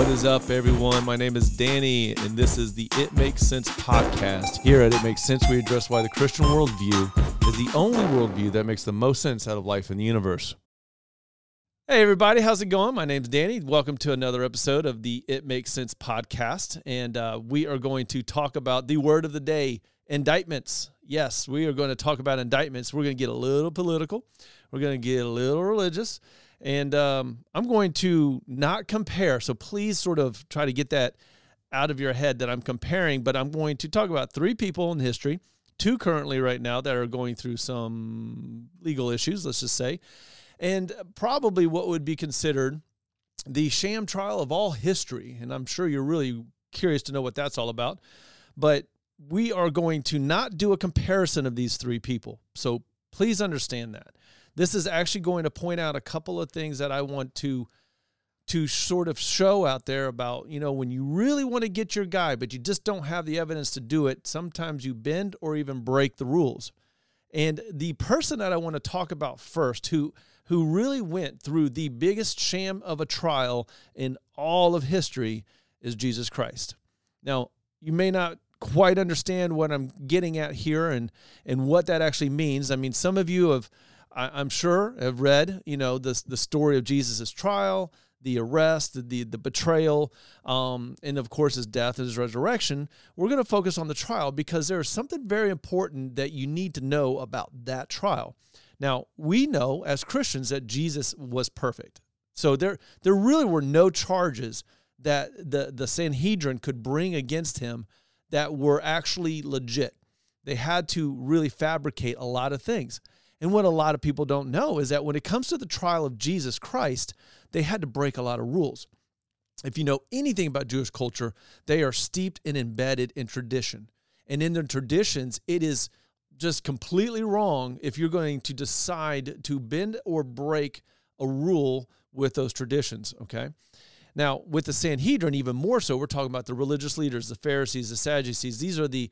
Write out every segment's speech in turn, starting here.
What is up, everyone? My name is Danny, and this is the It Makes Sense podcast. Here at It Makes Sense, we address why the Christian worldview is the only worldview that makes the most sense out of life in the universe. Hey, everybody, how's it going? My name's Danny. Welcome to another episode of the It Makes Sense podcast. And uh, we are going to talk about the word of the day indictments. Yes, we are going to talk about indictments. We're going to get a little political, we're going to get a little religious. And um, I'm going to not compare. So please sort of try to get that out of your head that I'm comparing, but I'm going to talk about three people in history, two currently right now that are going through some legal issues, let's just say, and probably what would be considered the sham trial of all history. And I'm sure you're really curious to know what that's all about. But we are going to not do a comparison of these three people. So please understand that. This is actually going to point out a couple of things that I want to to sort of show out there about, you know, when you really want to get your guy, but you just don't have the evidence to do it, sometimes you bend or even break the rules. And the person that I want to talk about first, who who really went through the biggest sham of a trial in all of history, is Jesus Christ. Now, you may not quite understand what I'm getting at here and and what that actually means. I mean, some of you have I, am sure have read, you know, the the story of Jesus' trial, the arrest, the the betrayal, um, and of course his death and his resurrection. We're going to focus on the trial because there is something very important that you need to know about that trial. Now we know as Christians that Jesus was perfect, so there there really were no charges that the the Sanhedrin could bring against him that were actually legit. They had to really fabricate a lot of things. And what a lot of people don't know is that when it comes to the trial of Jesus Christ, they had to break a lot of rules. If you know anything about Jewish culture, they are steeped and embedded in tradition. And in their traditions, it is just completely wrong if you're going to decide to bend or break a rule with those traditions, okay? Now, with the Sanhedrin, even more so, we're talking about the religious leaders, the Pharisees, the Sadducees. These are the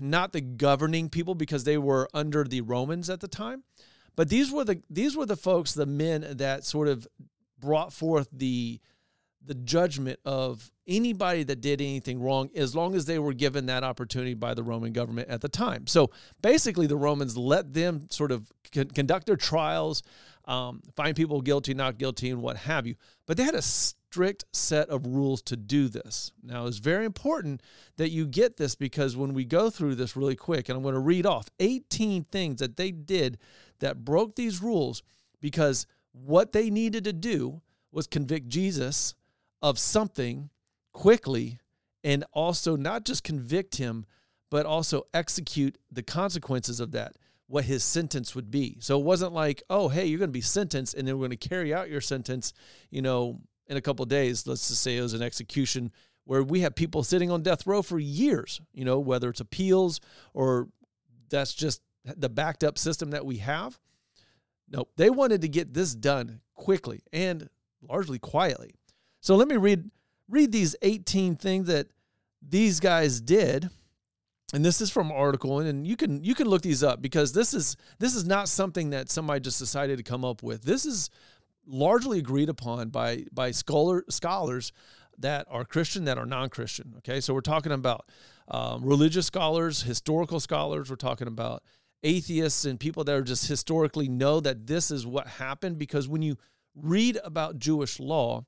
not the governing people because they were under the Romans at the time, but these were the these were the folks, the men that sort of brought forth the the judgment of anybody that did anything wrong as long as they were given that opportunity by the Roman government at the time. So basically, the Romans let them sort of conduct their trials, um, find people guilty, not guilty, and what have you. But they had a strict set of rules to do this. Now, it's very important that you get this because when we go through this really quick, and I'm going to read off 18 things that they did that broke these rules because what they needed to do was convict Jesus of something quickly and also not just convict him, but also execute the consequences of that, what his sentence would be. So it wasn't like, oh, hey, you're going to be sentenced and then we're going to carry out your sentence, you know, in a couple days. Let's just say it was an execution where we have people sitting on death row for years, you know, whether it's appeals or that's just the backed up system that we have. No, they wanted to get this done quickly and largely quietly. So let me read read these 18 things that these guys did. And this is from article and you can you can look these up because this is this is not something that somebody just decided to come up with. This is largely agreed upon by by scholar scholars that are Christian that are non-Christian. Okay, so we're talking about um, religious scholars, historical scholars. We're talking about atheists and people that are just historically know that this is what happened because when you read about Jewish law,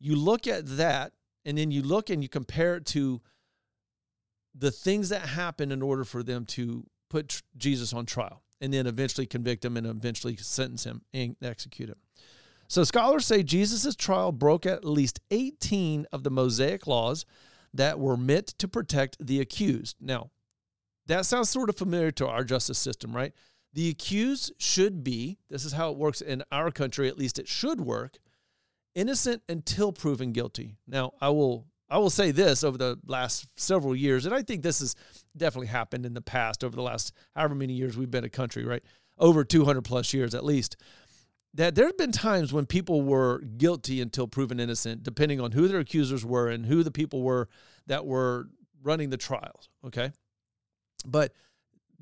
you look at that and then you look and you compare it to the things that happened in order for them to put Jesus on trial and then eventually convict him and eventually sentence him and execute him. So scholars say Jesus' trial broke at least 18 of the Mosaic laws that were meant to protect the accused. Now, that sounds sort of familiar to our justice system, right? The accused should be, this is how it works in our country, at least it should work, innocent until proven guilty. Now, I will I will say this over the last several years, and I think this has definitely happened in the past over the last however many years we've been a country, right? Over 200 plus years at least that there have been times when people were guilty until proven innocent, depending on who their accusers were and who the people were that were running the trials. Okay. But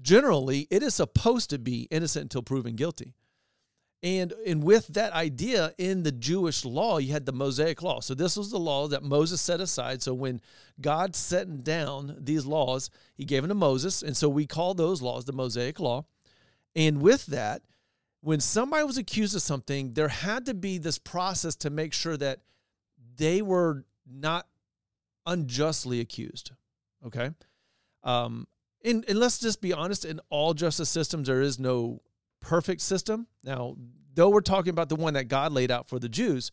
generally, it is supposed to be innocent until proven guilty. And, and with that idea in the Jewish law, you had the Mosaic law. So this was the law that Moses set aside. So when God set down these laws, he gave them to Moses. And so we call those laws the Mosaic law. And with that, when somebody was accused of something, there had to be this process to make sure that they were not unjustly accused. Okay. Um, and, and let's just be honest in all justice systems, there is no perfect system. Now, though we're talking about the one that God laid out for the Jews,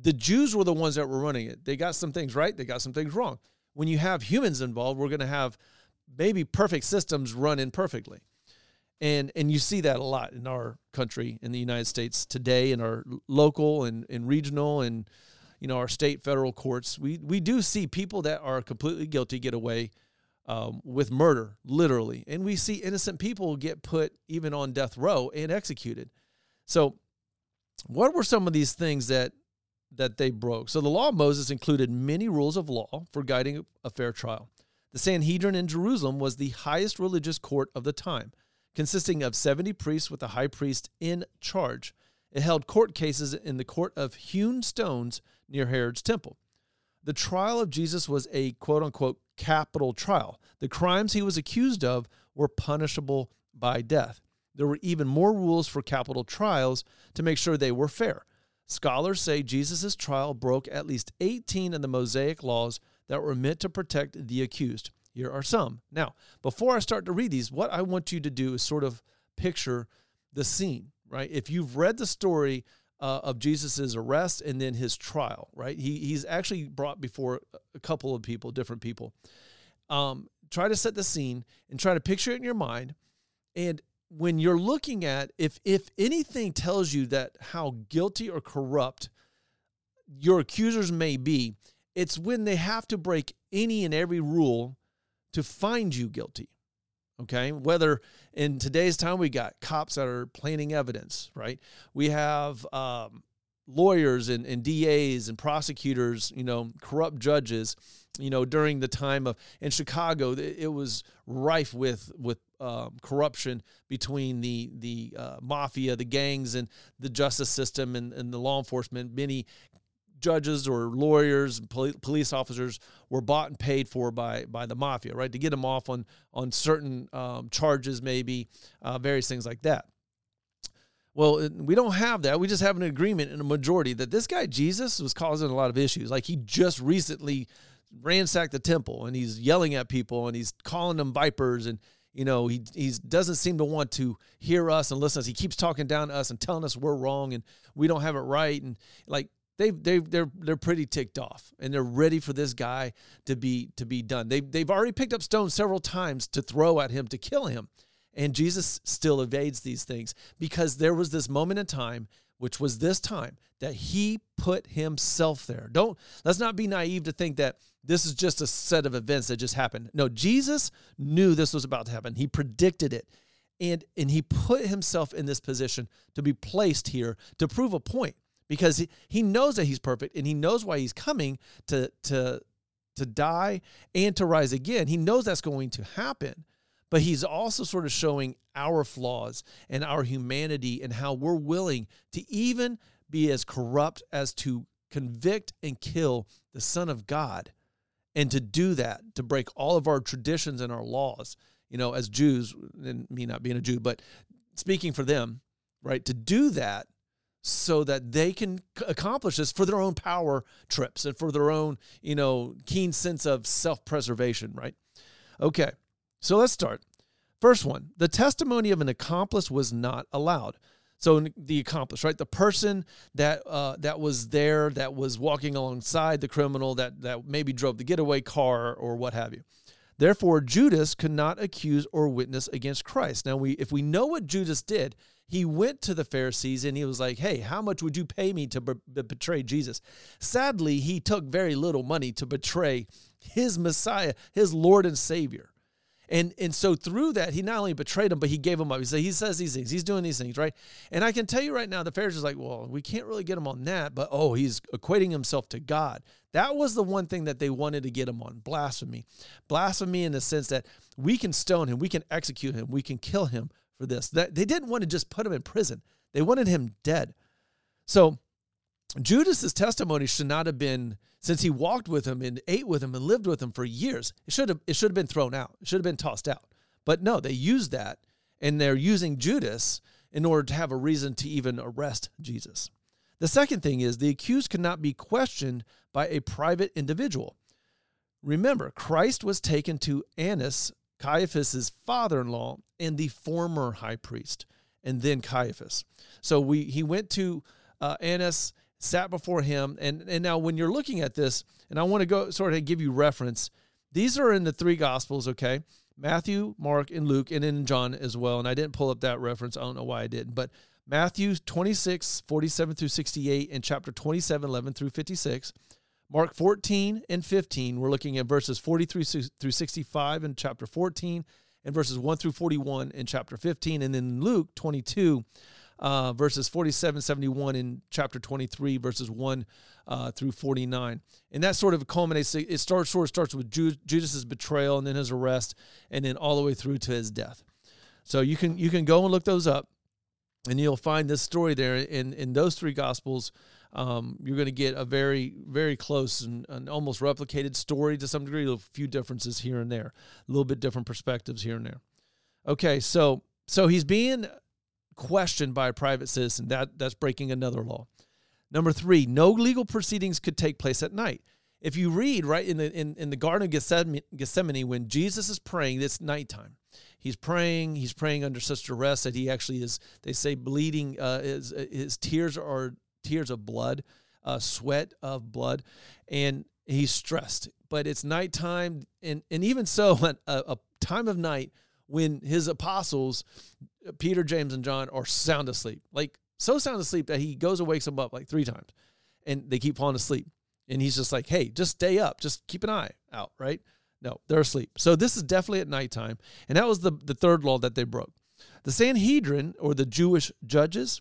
the Jews were the ones that were running it. They got some things right, they got some things wrong. When you have humans involved, we're going to have maybe perfect systems run imperfectly. And and you see that a lot in our country in the United States today in our local and, and regional and you know our state federal courts. We we do see people that are completely guilty get away um, with murder, literally. And we see innocent people get put even on death row and executed. So, what were some of these things that that they broke? So, the law of Moses included many rules of law for guiding a fair trial. The Sanhedrin in Jerusalem was the highest religious court of the time, consisting of 70 priests with the high priest in charge. It held court cases in the court of hewn stones near Herod's temple. The trial of Jesus was a quote unquote capital trial. The crimes he was accused of were punishable by death. There were even more rules for capital trials to make sure they were fair. Scholars say Jesus' trial broke at least 18 of the Mosaic laws that were meant to protect the accused. Here are some. Now, before I start to read these, what I want you to do is sort of picture the scene, right? If you've read the story uh, of Jesus's arrest and then his trial, right? He, he's actually brought before a couple of people, different people. Um, try to set the scene and try to picture it in your mind. And when you're looking at if if anything tells you that how guilty or corrupt your accusers may be, it's when they have to break any and every rule to find you guilty. Okay. Whether in today's time we got cops that are planting evidence, right? We have um, lawyers and, and DAs and prosecutors, you know, corrupt judges. You know, during the time of in Chicago, it was rife with with um, corruption between the the uh, mafia, the gangs, and the justice system and, and the law enforcement. Many judges or lawyers and police officers were bought and paid for by by the mafia, right, to get them off on on certain um, charges, maybe uh, various things like that. Well, we don't have that. We just have an agreement in a majority that this guy Jesus was causing a lot of issues. Like he just recently ransacked the temple and he's yelling at people and he's calling them vipers and you know he he doesn't seem to want to hear us and listen to us. He keeps talking down to us and telling us we're wrong and we don't have it right and like they they they're they're pretty ticked off and they're ready for this guy to be to be done. They they've already picked up stones several times to throw at him to kill him. And Jesus still evades these things because there was this moment in time which was this time that he put himself there. Don't let's not be naive to think that this is just a set of events that just happened. No, Jesus knew this was about to happen. He predicted it. And and he put himself in this position to be placed here to prove a point because he, he knows that he's perfect and he knows why he's coming to to to die and to rise again. He knows that's going to happen. But he's also sort of showing our flaws and our humanity and how we're willing to even be as corrupt as to convict and kill the Son of God. And to do that, to break all of our traditions and our laws, you know, as Jews, and me not being a Jew, but speaking for them, right? To do that so that they can accomplish this for their own power trips and for their own, you know, keen sense of self preservation, right? Okay, so let's start. First one the testimony of an accomplice was not allowed. So the accomplice, right? The person that uh, that was there, that was walking alongside the criminal, that that maybe drove the getaway car or what have you. Therefore, Judas could not accuse or witness against Christ. Now, we if we know what Judas did, he went to the Pharisees and he was like, Hey, how much would you pay me to be- betray Jesus? Sadly, he took very little money to betray his Messiah, his Lord and Savior. And and so through that, he not only betrayed him, but he gave him up. He said, he says these things, he's doing these things, right? And I can tell you right now, the Pharisees like, well, we can't really get him on that, but oh, he's equating himself to God. That was the one thing that they wanted to get him on blasphemy. Blasphemy in the sense that we can stone him, we can execute him, we can kill him for this. That they didn't want to just put him in prison. They wanted him dead. So Judas's testimony should not have been since he walked with him and ate with him and lived with him for years. It should have it should have been thrown out. It should have been tossed out. But no, they used that and they're using Judas in order to have a reason to even arrest Jesus. The second thing is the accused cannot be questioned by a private individual. Remember, Christ was taken to Annas, Caiaphas's father-in-law and the former high priest, and then Caiaphas. So we he went to uh, Annas, sat before him, and and now when you're looking at this, and I want to go sort of give you reference. These are in the three gospels, okay? Matthew, Mark, and Luke, and in John as well. And I didn't pull up that reference. I don't know why I didn't, but Matthew 26, 47 through 68, and chapter 27, 11 through 56. Mark 14 and 15, we're looking at verses 43 through 65 in chapter 14, and verses 1 through 41 in chapter 15. And then Luke 22, uh, verses 47, 71 in chapter 23, verses 1 uh, through 49. And that sort of culminates, it starts, sort of starts with Judas's betrayal and then his arrest, and then all the way through to his death. So you can you can go and look those up, and you'll find this story there in in those three gospels. Um, you're going to get a very very close and, and almost replicated story to some degree. A few differences here and there, a little bit different perspectives here and there. Okay, so so he's being questioned by a private citizen. That that's breaking another law. Number three, no legal proceedings could take place at night. If you read right in the in, in the Garden of Gethsemane, Gethsemane, when Jesus is praying, it's nighttime. He's praying. He's praying under such duress that he actually is. They say bleeding. Uh, his his tears are tears of blood, uh, sweat of blood, and he's stressed. But it's nighttime, and and even so, a, a time of night when his apostles Peter, James, and John are sound asleep. Like so sound asleep that he goes and wakes them up like three times and they keep falling asleep. And he's just like, hey, just stay up. Just keep an eye out, right? No, they're asleep. So this is definitely at nighttime. And that was the, the third law that they broke. The Sanhedrin, or the Jewish judges,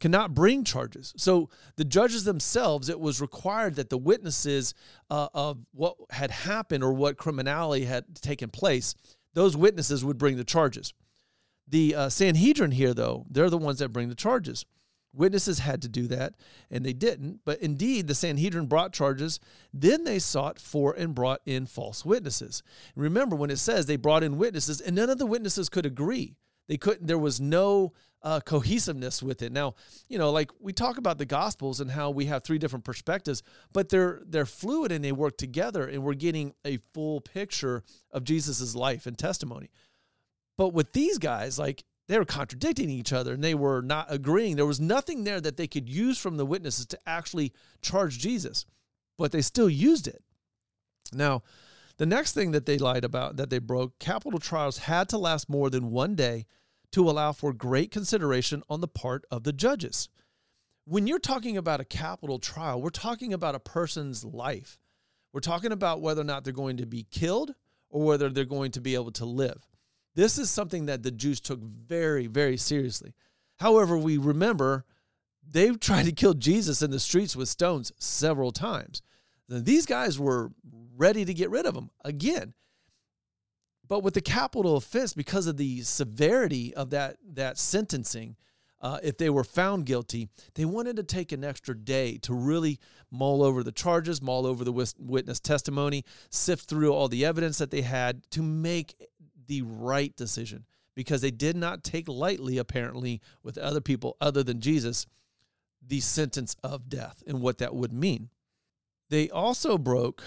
cannot bring charges. So the judges themselves, it was required that the witnesses uh, of what had happened or what criminality had taken place, those witnesses would bring the charges. The uh, Sanhedrin here, though, they're the ones that bring the charges. Witnesses had to do that, and they didn't. But indeed, the Sanhedrin brought charges. Then they sought for and brought in false witnesses. Remember when it says they brought in witnesses, and none of the witnesses could agree. They couldn't. There was no uh, cohesiveness with it. Now, you know, like we talk about the Gospels and how we have three different perspectives, but they're they're fluid and they work together, and we're getting a full picture of Jesus's life and testimony. But with these guys, like they were contradicting each other and they were not agreeing. There was nothing there that they could use from the witnesses to actually charge Jesus, but they still used it. Now, the next thing that they lied about, that they broke, capital trials had to last more than one day to allow for great consideration on the part of the judges. When you're talking about a capital trial, we're talking about a person's life. We're talking about whether or not they're going to be killed or whether they're going to be able to live. This is something that the Jews took very, very seriously. However, we remember they tried to kill Jesus in the streets with stones several times. These guys were ready to get rid of him again. But with the capital offense, because of the severity of that, that sentencing, uh, if they were found guilty, they wanted to take an extra day to really mull over the charges, mull over the witness testimony, sift through all the evidence that they had to make the right decision because they did not take lightly, apparently, with other people other than Jesus, the sentence of death and what that would mean. They also broke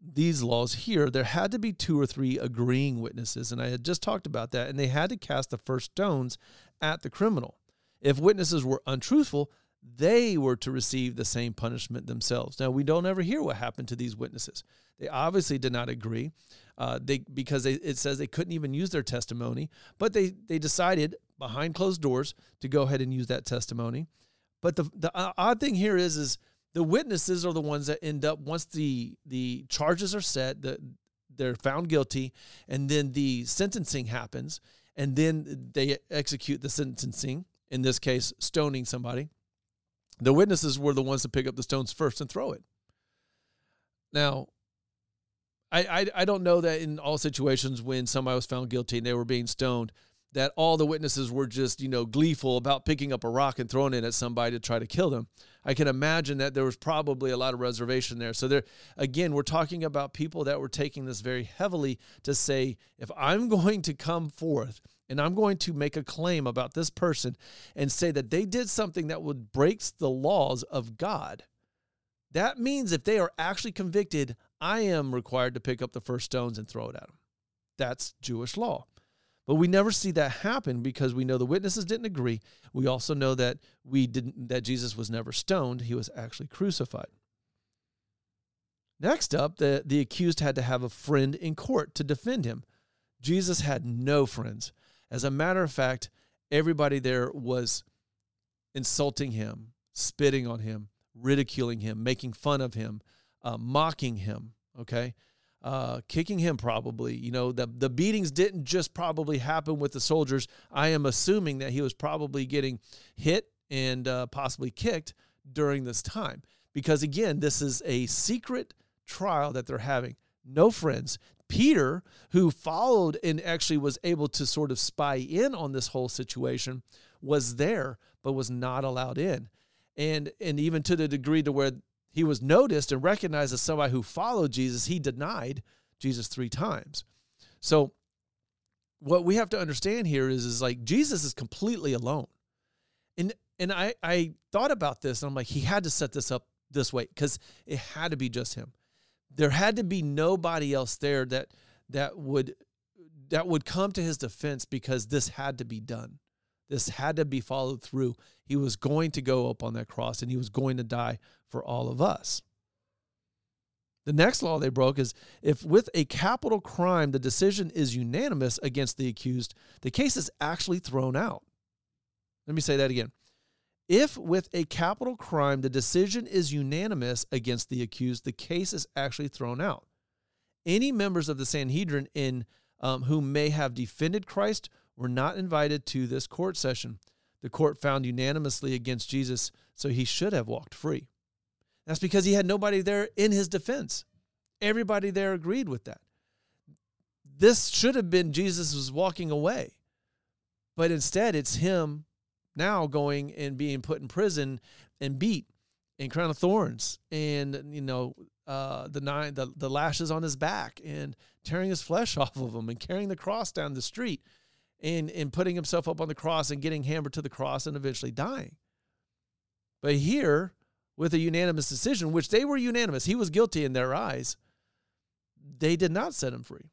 these laws here. There had to be two or three agreeing witnesses, and I had just talked about that, and they had to cast the first stones at the criminal. If witnesses were untruthful, they were to receive the same punishment themselves. Now, we don't ever hear what happened to these witnesses. They obviously did not agree uh, they because they, it says they couldn't even use their testimony, but they, they decided behind closed doors to go ahead and use that testimony. But the, the odd thing here is, is the witnesses are the ones that end up once the the charges are set, the, they're found guilty, and then the sentencing happens, and then they execute the sentencing. In this case, stoning somebody the witnesses were the ones to pick up the stones first and throw it. Now, I, I, I don't know that in all situations when somebody was found guilty and they were being stoned, that all the witnesses were just, you know, gleeful about picking up a rock and throwing it at somebody to try to kill them. I can imagine that there was probably a lot of reservation there. So there again, we're talking about people that were taking this very heavily to say if I'm going to come forth and I'm going to make a claim about this person and say that they did something that would breaks the laws of God, that means if they are actually convicted, I am required to pick up the first stones and throw it at them. That's Jewish law. But we never see that happen because we know the witnesses didn't agree. We also know that we didn't that Jesus was never stoned, he was actually crucified. Next up, the, the accused had to have a friend in court to defend him. Jesus had no friends. As a matter of fact, everybody there was insulting him, spitting on him, ridiculing him, making fun of him, uh, mocking him. Okay uh, kicking him probably. You know, the, the beatings didn't just probably happen with the soldiers. I am assuming that he was probably getting hit and uh, possibly kicked during this time. Because again, this is a secret trial that they're having. No friends. Peter, who followed and actually was able to sort of spy in on this whole situation, was there but was not allowed in. And and even to the degree to where he was noticed and recognized as somebody who followed Jesus. He denied Jesus three times. So, what we have to understand here is, is like Jesus is completely alone. And and I, I thought about this and I'm like, he had to set this up this way because it had to be just him. There had to be nobody else there that that would that would come to his defense because this had to be done. This had to be followed through. He was going to go up on that cross and he was going to die for all of us. The next law they broke is if with a capital crime the decision is unanimous against the accused, the case is actually thrown out. Let me say that again. If with a capital crime the decision is unanimous against the accused, the case is actually thrown out. Any members of the Sanhedrin in um, who may have defended Christ were not invited to this court session. The court found unanimously against Jesus, so he should have walked free. That's because he had nobody there in his defense. Everybody there agreed with that. This should have been Jesus was walking away. But instead, it's him now going and being put in prison and beat and crown of thorns and you know uh, the nine the, the lashes on his back and tearing his flesh off of him and carrying the cross down the street and, and putting himself up on the cross and getting hammered to the cross and eventually dying. But here, with a unanimous decision, which they were unanimous, he was guilty in their eyes, they did not set him free.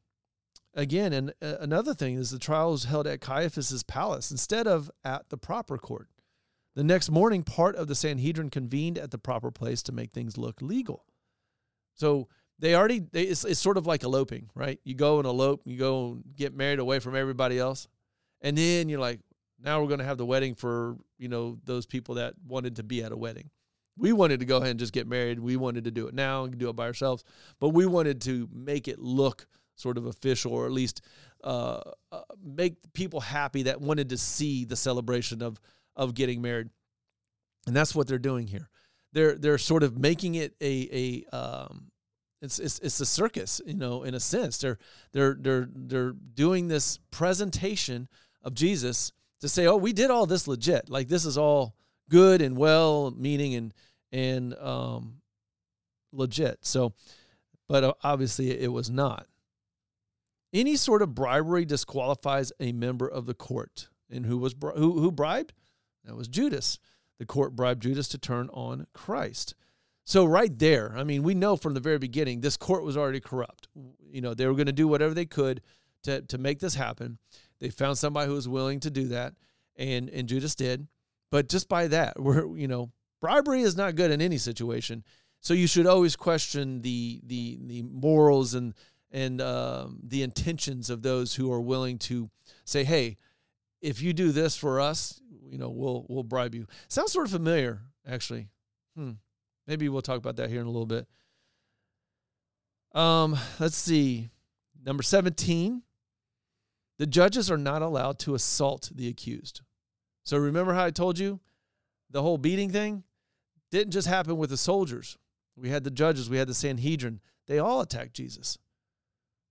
Again, and uh, another thing is the trial was held at Caiaphas's palace instead of at the proper court. The next morning, part of the Sanhedrin convened at the proper place to make things look legal. So they already, they, it's, it's sort of like eloping, right? You go and elope, you go and get married away from everybody else. And then you're like, now we're going to have the wedding for, you know, those people that wanted to be at a wedding. We wanted to go ahead and just get married. We wanted to do it now and do it by ourselves, but we wanted to make it look sort of official or at least uh, uh, make people happy that wanted to see the celebration of of getting married. And that's what they're doing here. They're they're sort of making it a a um, it's, it's it's a circus, you know, in a sense. They're they're they're they're doing this presentation of Jesus to say, "Oh, we did all this legit. Like this is all good and well meaning and and um, legit." So, but uh, obviously it was not. Any sort of bribery disqualifies a member of the court. And who was who who bribed? That was Judas. The court bribed Judas to turn on Christ. So right there, I mean, we know from the very beginning this court was already corrupt. You know, they were going to do whatever they could to to make this happen. They found somebody who was willing to do that, and and Judas did. But just by that, we're you know bribery is not good in any situation. So you should always question the the the morals and and um, the intentions of those who are willing to say, hey, if you do this for us, you know, we'll we'll bribe you. Sounds sort of familiar, actually. Hmm. Maybe we'll talk about that here in a little bit. Um, let's see. Number 17, the judges are not allowed to assault the accused. So remember how I told you the whole beating thing didn't just happen with the soldiers. We had the judges, we had the Sanhedrin. They all attacked Jesus.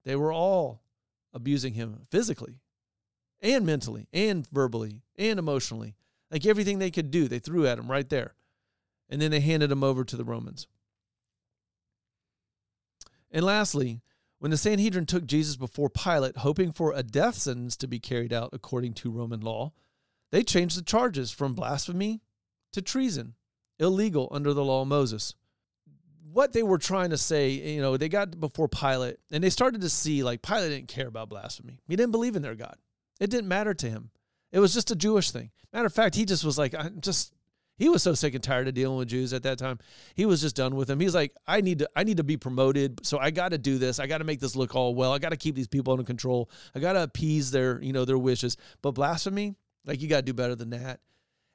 They were all abusing him physically. and mentally and verbally and emotionally. Like everything they could do, they threw at him right there. And then they handed him over to the Romans. And lastly, when the Sanhedrin took Jesus before Pilate, hoping for a death sentence to be carried out according to Roman law, they changed the charges from blasphemy to treason, illegal under the law of Moses. What they were trying to say, you know, they got before Pilate and they started to see like Pilate didn't care about blasphemy. He didn't believe in their God. It didn't matter to him. It was just a Jewish thing. Matter of fact, he just was like, I'm just he was so sick and tired of dealing with Jews at that time. He was just done with them. He's like, I need to, I need to be promoted. So I got to do this. I got to make this look all well. I got to keep these people under control. I got to appease their, you know, their wishes. But blasphemy, like you got to do better than that.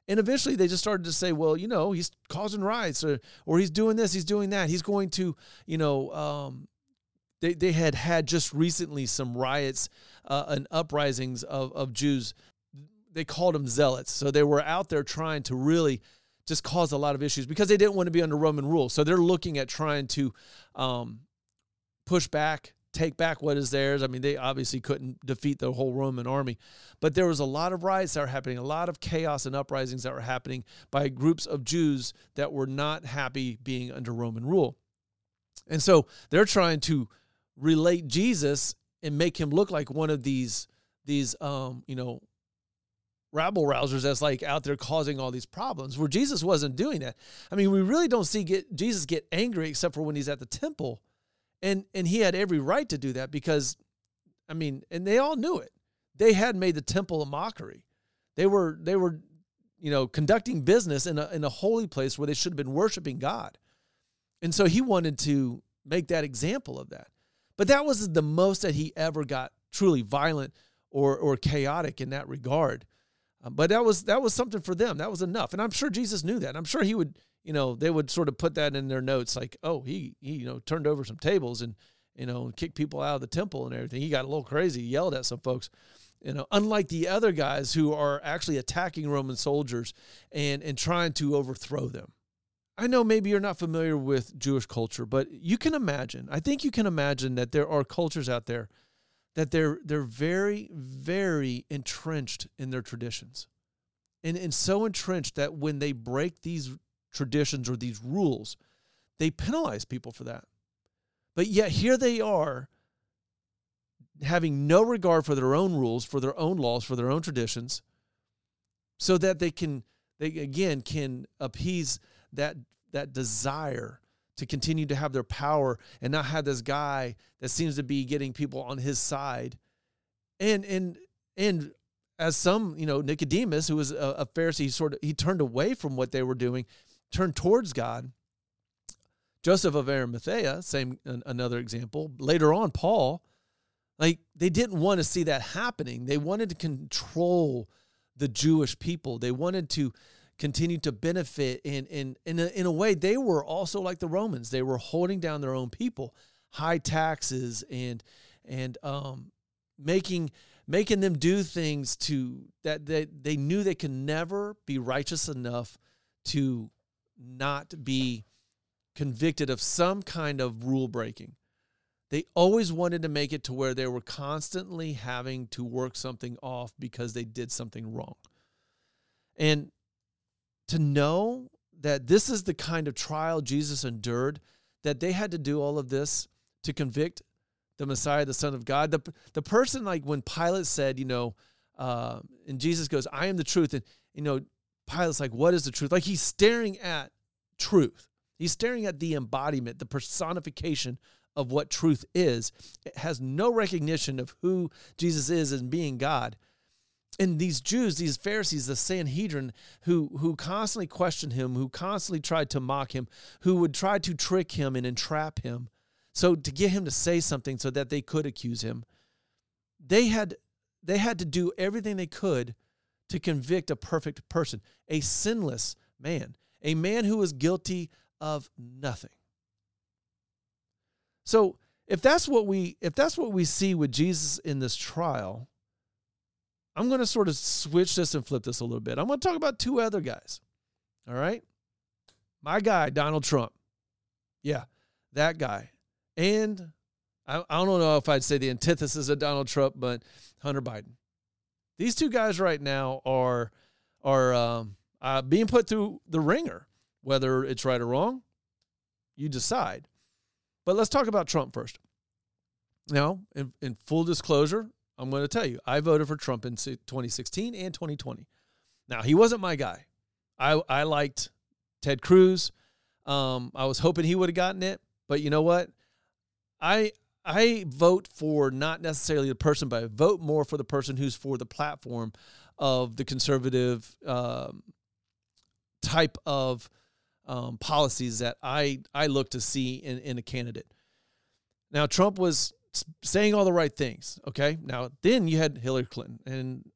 And eventually they just started to say, well, you know, he's causing riots or, or he's doing this, he's doing that. He's going to, you know, um, they, they had had just recently some riots uh, and uprisings of, of Jews they called them zealots. So they were out there trying to really just cause a lot of issues because they didn't want to be under Roman rule. So they're looking at trying to um, push back, take back what is theirs. I mean, they obviously couldn't defeat the whole Roman army, but there was a lot of riots that were happening, a lot of chaos and uprisings that were happening by groups of Jews that were not happy being under Roman rule. And so they're trying to relate Jesus and make him look like one of these these um, you know rabble rousers that's like out there causing all these problems where Jesus wasn't doing that. I mean, we really don't see get Jesus get angry except for when he's at the temple. And and he had every right to do that because I mean, and they all knew it. They had made the temple a mockery. They were they were you know, conducting business in a in a holy place where they should have been worshiping God. And so he wanted to make that example of that. But that was the most that he ever got truly violent or or chaotic in that regard. Um, but that was that was something for them. That was enough, and I'm sure Jesus knew that. I'm sure he would, you know, they would sort of put that in their notes, like, oh, he he you know turned over some tables and you know kicked people out of the temple and everything. He got a little crazy, yelled at some folks. You know, unlike the other guys who are actually attacking Roman soldiers and and trying to overthrow them. I know maybe you're not familiar with Jewish culture, but you can imagine. I think you can imagine that there are cultures out there that they're they're very very entrenched in their traditions. And and so entrenched that when they break these traditions or these rules they penalize people for that. But yet here they are having no regard for their own rules for their own laws for their own traditions so that they can they again can appease that that desire to continue to have their power and not have this guy that seems to be getting people on his side. And and and as some, you know, Nicodemus, who was a, a Pharisee, sort of he turned away from what they were doing, turned towards God. Joseph of Arimathea, same another example. Later on, Paul, like they didn't want to see that happening. They wanted to control the Jewish people. They wanted to continue to benefit in in in a, in a way they were also like the Romans. They were holding down their own people high taxes and and um making making them do things to that they, they knew they could never be righteous enough to not be convicted of some kind of rule breaking. They always wanted to make it to where they were constantly having to work something off because they did something wrong. And to know that this is the kind of trial Jesus endured, that they had to do all of this to convict the Messiah, the Son of God. The, the person, like when Pilate said, you know, uh, and Jesus goes, I am the truth. And, you know, Pilate's like, what is the truth? Like he's staring at truth. He's staring at the embodiment, the personification of what truth is. It has no recognition of who Jesus is as being God and these Jews, these Pharisees, the Sanhedrin, who who constantly questioned him, who constantly tried to mock him, who would try to trick him and entrap him, so to get him to say something so that they could accuse him, they had they had to do everything they could to convict a perfect person, a sinless man, a man who was guilty of nothing. So if that's what we if that's what we see with Jesus in this trial, I'm going to sort of switch this and flip this a little bit. I'm going to talk about two other guys. All right. My guy, Donald Trump. Yeah, that guy. And I, I don't know if I'd say the antithesis of Donald Trump, but Hunter Biden. These two guys right now are are um, uh, being put through the wringer. Whether it's right or wrong, you decide. But let's talk about Trump first. Now, in, in full disclosure, I'm going to tell you, I voted for Trump in 2016 and 2020. Now, he wasn't my guy. I, I liked Ted Cruz. Um, I was hoping he would have gotten it, but you know what? I I vote for not necessarily the person, but I vote more for the person who's for the platform of the conservative um, type of um, policies that I I look to see in, in a candidate. Now Trump was saying all the right things. Okay, now then you had Hillary Clinton, and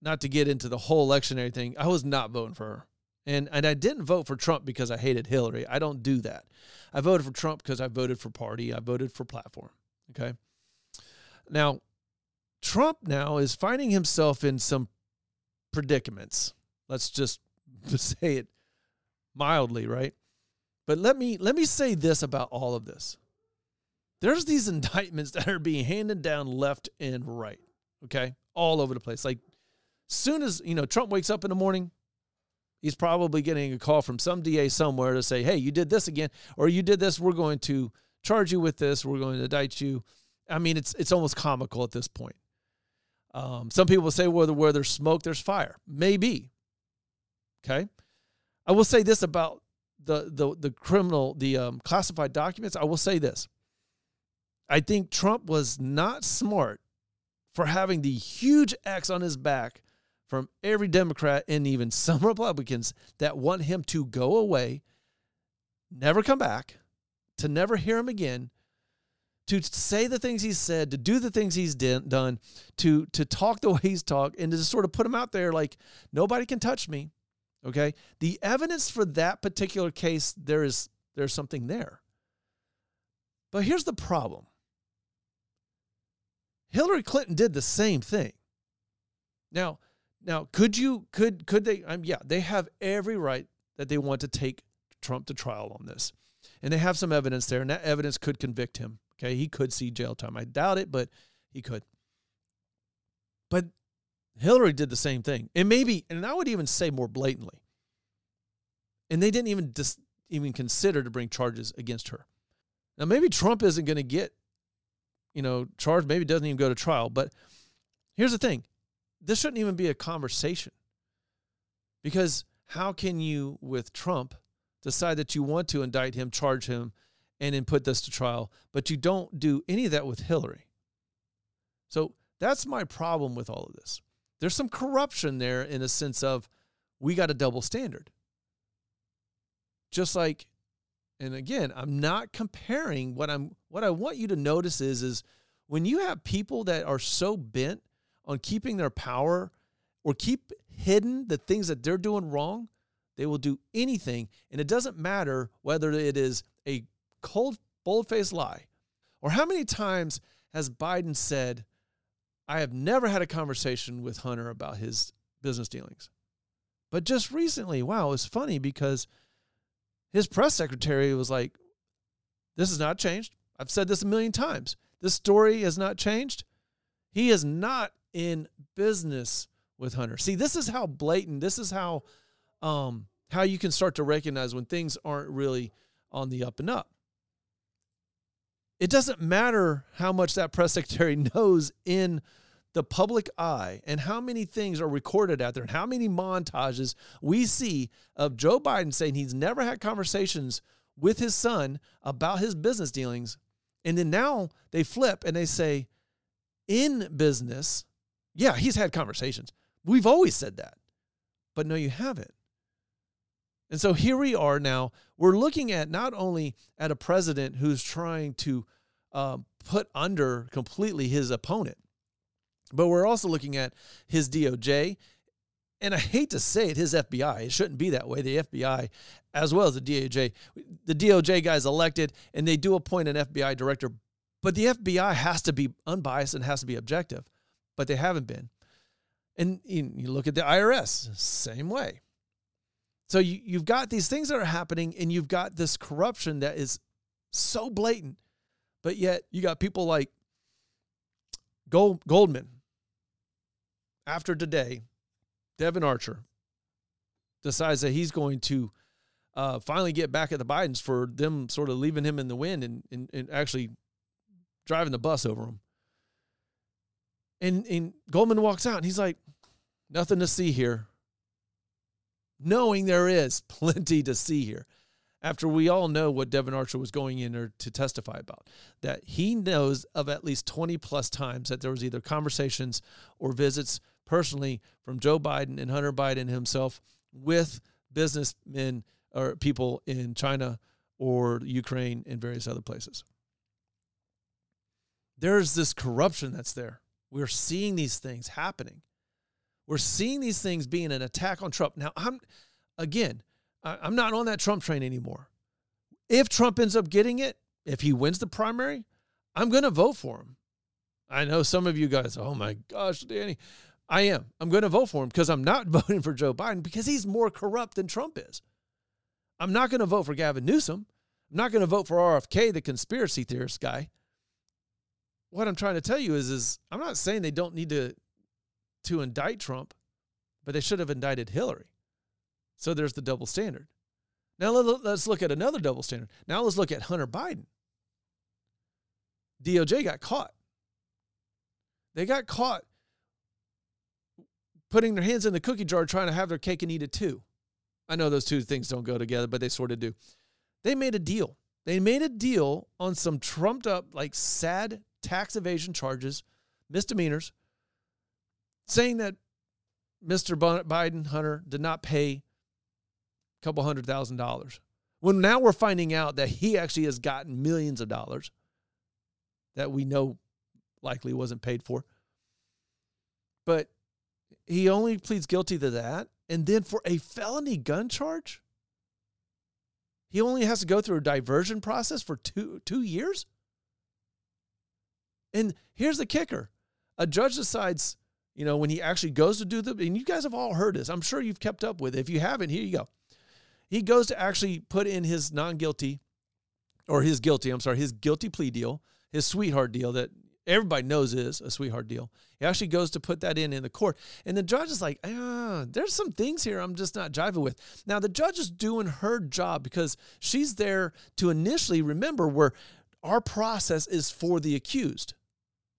not to get into the whole electionary thing, I was not voting for her. And and I didn't vote for Trump because I hated Hillary. I don't do that. I voted for Trump because I voted for party. I voted for platform. Okay. Now, Trump now is finding himself in some predicaments. Let's just, say it mildly, right? But let me let me say this about all of this. There's these indictments that are being handed down left and right, okay? All over the place. Like soon as, you know, Trump wakes up in the morning, he's probably getting a call from some DA somewhere to say, hey, you did this again, or you did this, we're going to charge you with this, we're going to indict you. I mean, it's it's almost comical at this point. Um, some people say, well, where there's smoke, there's fire. Maybe. Okay. I will say this about the the the criminal, the um, classified documents. I will say this. I think Trump was not smart for having the huge X on his back from every Democrat and even some Republicans that want him to go away, never come back, to never hear him again, to say the things he's said, to do the things he's done, to to talk the way he's talked, and to just sort of put him out there like nobody can touch me. Okay, the evidence for that particular case, there is there's something there. But here's the problem. Hillary Clinton did the same thing. Now, now, could you could could they? Um, yeah, they have every right that they want to take Trump to trial on this, and they have some evidence there, and that evidence could convict him. Okay, he could see jail time. I doubt it, but he could. But Hillary did the same thing, and maybe, and I would even say more blatantly. And they didn't even dis, even consider to bring charges against her. Now, maybe Trump isn't going to get, you know, charged. Maybe doesn't even go to trial. But here's the thing: this shouldn't even be a conversation. Because how can you, with Trump, decide that you want to indict him, charge him, and then put this to trial, but you don't do any of that with Hillary? So that's my problem with all of this. There's some corruption there in a sense of we got a double standard. Just like, and again, I'm not comparing what I'm what I want you to notice is is when you have people that are so bent on keeping their power or keep hidden the things that they're doing wrong, they will do anything. And it doesn't matter whether it is a cold, bold faced lie or how many times has Biden said, I have never had a conversation with Hunter about his business dealings. But just recently, wow, it's funny because his press secretary was like, This has not changed. I've said this a million times. This story has not changed. He is not in business with Hunter. See, this is how blatant, this is how um how you can start to recognize when things aren't really on the up and up. It doesn't matter how much that press secretary knows in the public eye and how many things are recorded out there and how many montages we see of Joe Biden saying he's never had conversations with his son about his business dealings. And then now they flip and they say, in business, yeah, he's had conversations. We've always said that. But no, you haven't. And so here we are now. We're looking at not only at a president who's trying to um, put under completely his opponent, but we're also looking at his DOJ. And I hate to say it, his FBI. It shouldn't be that way. The FBI, as well as the DOJ, the DOJ guys elected, and they do appoint an FBI director, but the FBI has to be unbiased and has to be objective but they haven't been. And you look at the IRS, same way. So you, you've got these things that are happening, and you've got this corruption that is so blatant, but yet you got people like Gold, Goldman, after today, Devon Archer decides that he's going to uh, finally get back at the Bidens for them sort of leaving him in the wind and, and, and actually driving the bus over him. And, and Goldman walks out and he's like, nothing to see here. Knowing there is plenty to see here. After we all know what Devon Archer was going in there to testify about, that he knows of at least 20 plus times that there was either conversations or visits personally from Joe Biden and Hunter Biden himself with businessmen or people in China or Ukraine and various other places. There's this corruption that's there. We're seeing these things happening. We're seeing these things being an attack on Trump. Now, I'm again, I'm not on that Trump train anymore. If Trump ends up getting it, if he wins the primary, I'm going to vote for him. I know some of you guys, oh my gosh, Danny, I am. I'm going to vote for him because I'm not voting for Joe Biden because he's more corrupt than Trump is. I'm not going to vote for Gavin Newsom. I'm not going to vote for RFK, the conspiracy theorist guy. What I'm trying to tell you is, is I'm not saying they don't need to to indict Trump, but they should have indicted Hillary. So there's the double standard. Now let's look at another double standard. Now let's look at Hunter Biden. DOJ got caught. They got caught putting their hands in the cookie jar trying to have their cake and eat it too. I know those two things don't go together, but they sort of do. They made a deal. They made a deal on some trumped up, like sad tax evasion charges, misdemeanors, saying that Mr. Biden, Hunter, did not pay a couple hundred thousand dollars. When now we're finding out that he actually has gotten millions of dollars that we know likely wasn't paid for. But he only pleads guilty to that. And then for a felony gun charge, he only has to go through a diversion process for two, two years. And here's the kicker a judge decides, you know, when he actually goes to do the, and you guys have all heard this, I'm sure you've kept up with it. If you haven't, here you go. He goes to actually put in his non guilty or his guilty, I'm sorry, his guilty plea deal, his sweetheart deal that everybody knows is a sweetheart deal. He actually goes to put that in in the court, and the judge is like, ah, "There's some things here I'm just not jiving with." Now the judge is doing her job because she's there to initially remember where our process is for the accused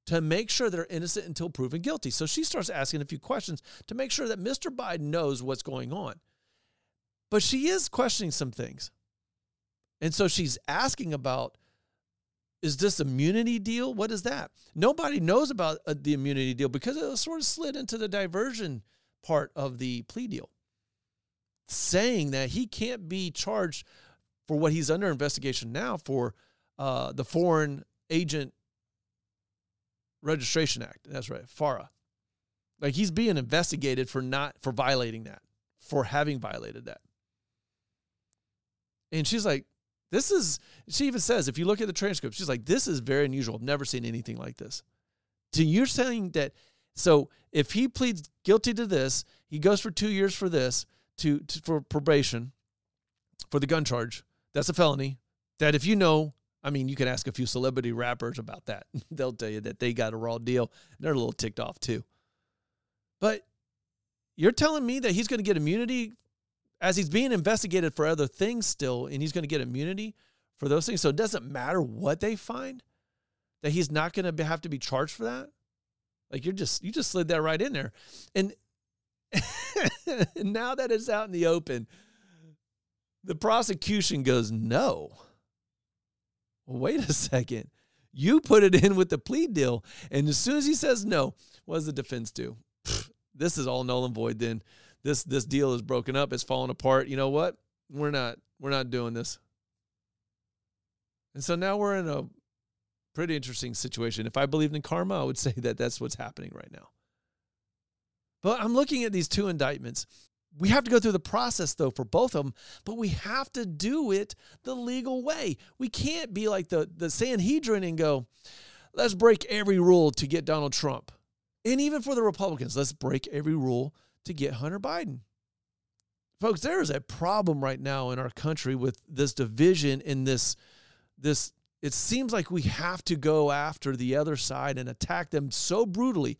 to make sure they're innocent until proven guilty. So she starts asking a few questions to make sure that Mr. Biden knows what's going on. But she is questioning some things. And so she's asking about is this immunity deal? What is that? Nobody knows about uh, the immunity deal because it sort of slid into the diversion part of the plea deal, saying that he can't be charged for what he's under investigation now for uh, the Foreign Agent Registration Act. That's right, FARA. Like he's being investigated for not for violating that, for having violated that. And she's like, this is, she even says, if you look at the transcript, she's like, this is very unusual. I've never seen anything like this. So you're saying that, so if he pleads guilty to this, he goes for two years for this, to, to for probation, for the gun charge. That's a felony. That if you know, I mean, you can ask a few celebrity rappers about that. They'll tell you that they got a raw deal. They're a little ticked off too. But you're telling me that he's going to get immunity as he's being investigated for other things still, and he's going to get immunity for those things. So it doesn't matter what they find, that he's not going to have to be charged for that. Like you're just you just slid that right in there, and now that it's out in the open, the prosecution goes no. Well, wait a second. You put it in with the plea deal, and as soon as he says no, what does the defense do? this is all null and void. Then this this deal is broken up, it's falling apart. You know what? We're not we're not doing this. And so now we're in a pretty interesting situation. If I believed in karma, I would say that that's what's happening right now. But I'm looking at these two indictments. We have to go through the process though for both of them, but we have to do it the legal way. We can't be like the the Sanhedrin and go, let's break every rule to get Donald Trump. And even for the Republicans, let's break every rule to get Hunter Biden. Folks, there is a problem right now in our country with this division in this this it seems like we have to go after the other side and attack them so brutally.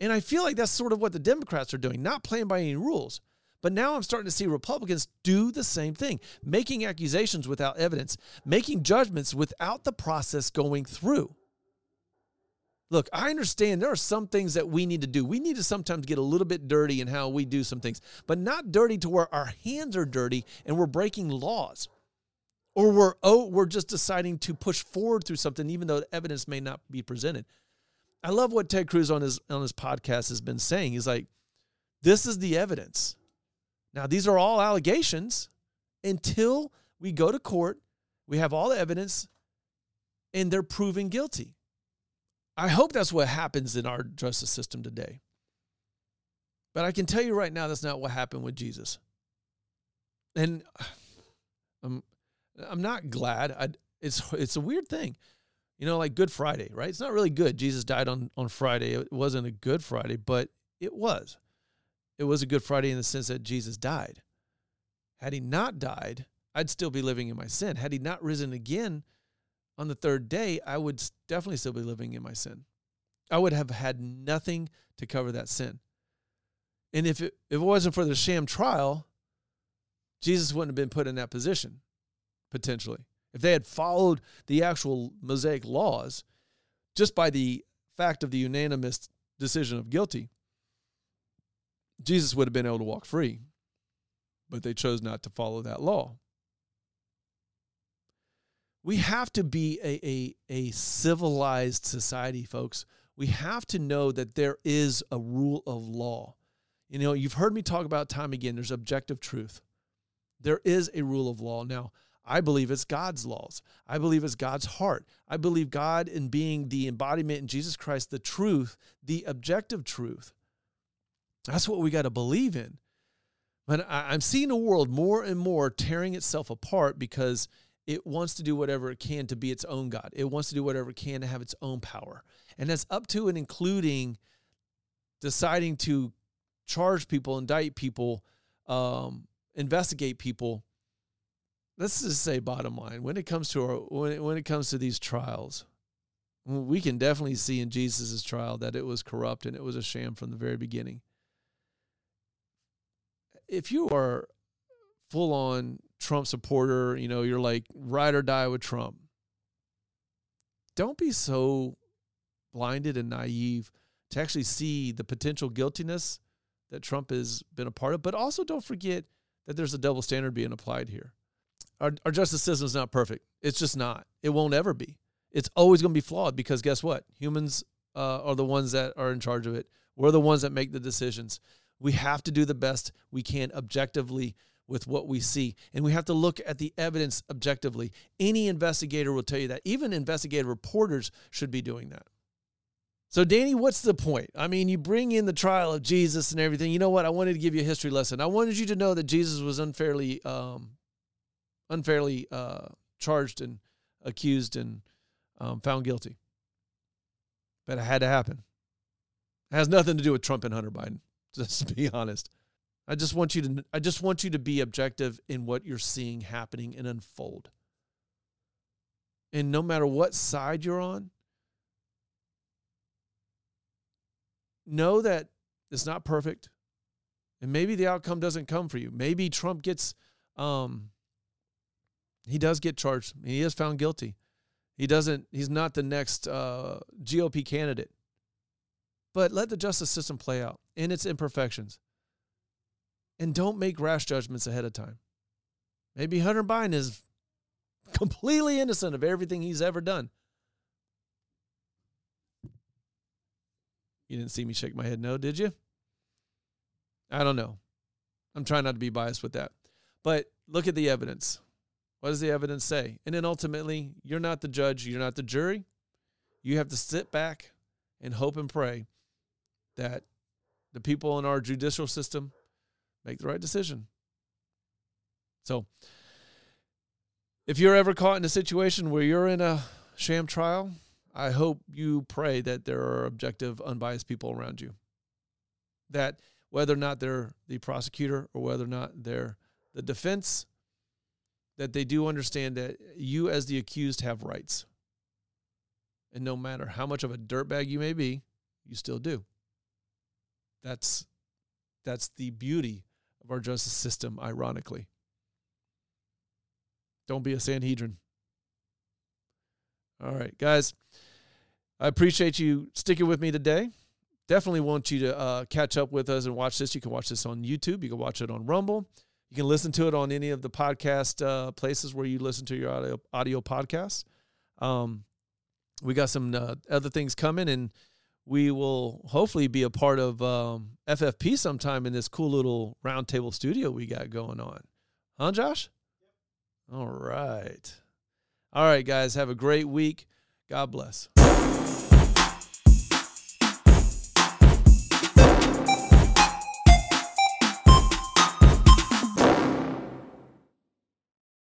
And I feel like that's sort of what the Democrats are doing, not playing by any rules. But now I'm starting to see Republicans do the same thing, making accusations without evidence, making judgments without the process going through. Look, I understand there are some things that we need to do. We need to sometimes get a little bit dirty in how we do some things, but not dirty to where our hands are dirty and we're breaking laws. Or we're oh, we're just deciding to push forward through something even though evidence may not be presented. I love what Ted Cruz on his on his podcast has been saying. He's like, this is the evidence. Now, these are all allegations until we go to court, we have all the evidence, and they're proven guilty. I hope that's what happens in our justice system today. But I can tell you right now, that's not what happened with Jesus. And I'm, um, I'm not glad. I, it's, it's a weird thing. You know, like Good Friday, right? It's not really good. Jesus died on, on Friday. It wasn't a good Friday, but it was. It was a good Friday in the sense that Jesus died. Had he not died, I'd still be living in my sin. Had he not risen again, on the third day, I would definitely still be living in my sin. I would have had nothing to cover that sin. And if it, if it wasn't for the sham trial, Jesus wouldn't have been put in that position, potentially. If they had followed the actual Mosaic laws, just by the fact of the unanimous decision of guilty, Jesus would have been able to walk free. But they chose not to follow that law we have to be a, a, a civilized society, folks. We have to know that there is a rule of law. You know, you've heard me talk about time again, there's objective truth. There is a rule of law. Now, I believe it's God's laws. I believe it's God's heart. I believe God in being the embodiment in Jesus Christ, the truth, the objective truth. That's what we got to believe in. But I'm seeing a world more and more tearing itself apart because it wants to do whatever it can to be its own God. It wants to do whatever it can to have its own power. And that's up to and including deciding to charge people, indict people, um, investigate people. Let's just say bottom line, when it comes to our when it, when it comes to these trials, we can definitely see in Jesus' trial that it was corrupt and it was a sham from the very beginning. If you are full on Trump supporter, you know, you're like ride or die with Trump. Don't be so blinded and naive to actually see the potential guiltiness that Trump has been a part of, but also don't forget that there's a double standard being applied here. Our, our justice system is not perfect. It's just not. It won't ever be. It's always going to be flawed because guess what? Humans uh, are the ones that are in charge of it. We're the ones that make the decisions. We have to do the best we can objectively with what we see. And we have to look at the evidence objectively. Any investigator will tell you that. Even investigative reporters should be doing that. So, Danny, what's the point? I mean, you bring in the trial of Jesus and everything. You know what? I wanted to give you a history lesson. I wanted you to know that Jesus was unfairly, um, unfairly uh, charged and accused and um, found guilty. But it had to happen. It has nothing to do with Trump and Hunter Biden. Just to be honest. I just want you to I just want you to be objective in what you're seeing happening and unfold. And no matter what side you're on, know that it's not perfect. And maybe the outcome doesn't come for you. Maybe Trump gets um he does get charged. He is found guilty. He doesn't he's not the next uh, GOP candidate. But let the justice system play out in its imperfections and don't make rash judgments ahead of time. Maybe Hunter Biden is completely innocent of everything he's ever done. You didn't see me shake my head no, did you? I don't know. I'm trying not to be biased with that. But look at the evidence. What does the evidence say? And then ultimately, you're not the judge, you're not the jury. You have to sit back and hope and pray that the people in our judicial system make the right decision. So, if you're ever caught in a situation where you're in a sham trial, I hope you pray that there are objective, unbiased people around you. That whether or not they're the prosecutor or whether or not they're the defense, that they do understand that you, as the accused, have rights. And no matter how much of a dirtbag you may be, you still do. That's that's the beauty of our justice system, ironically. Don't be a Sanhedrin. All right, guys. I appreciate you sticking with me today. Definitely want you to uh, catch up with us and watch this. You can watch this on YouTube. You can watch it on Rumble. You can listen to it on any of the podcast uh, places where you listen to your audio, audio podcasts. Um, we got some uh, other things coming, and we will hopefully be a part of um, FFP sometime in this cool little roundtable studio we got going on. Huh, Josh? All right. All right, guys. Have a great week. God bless.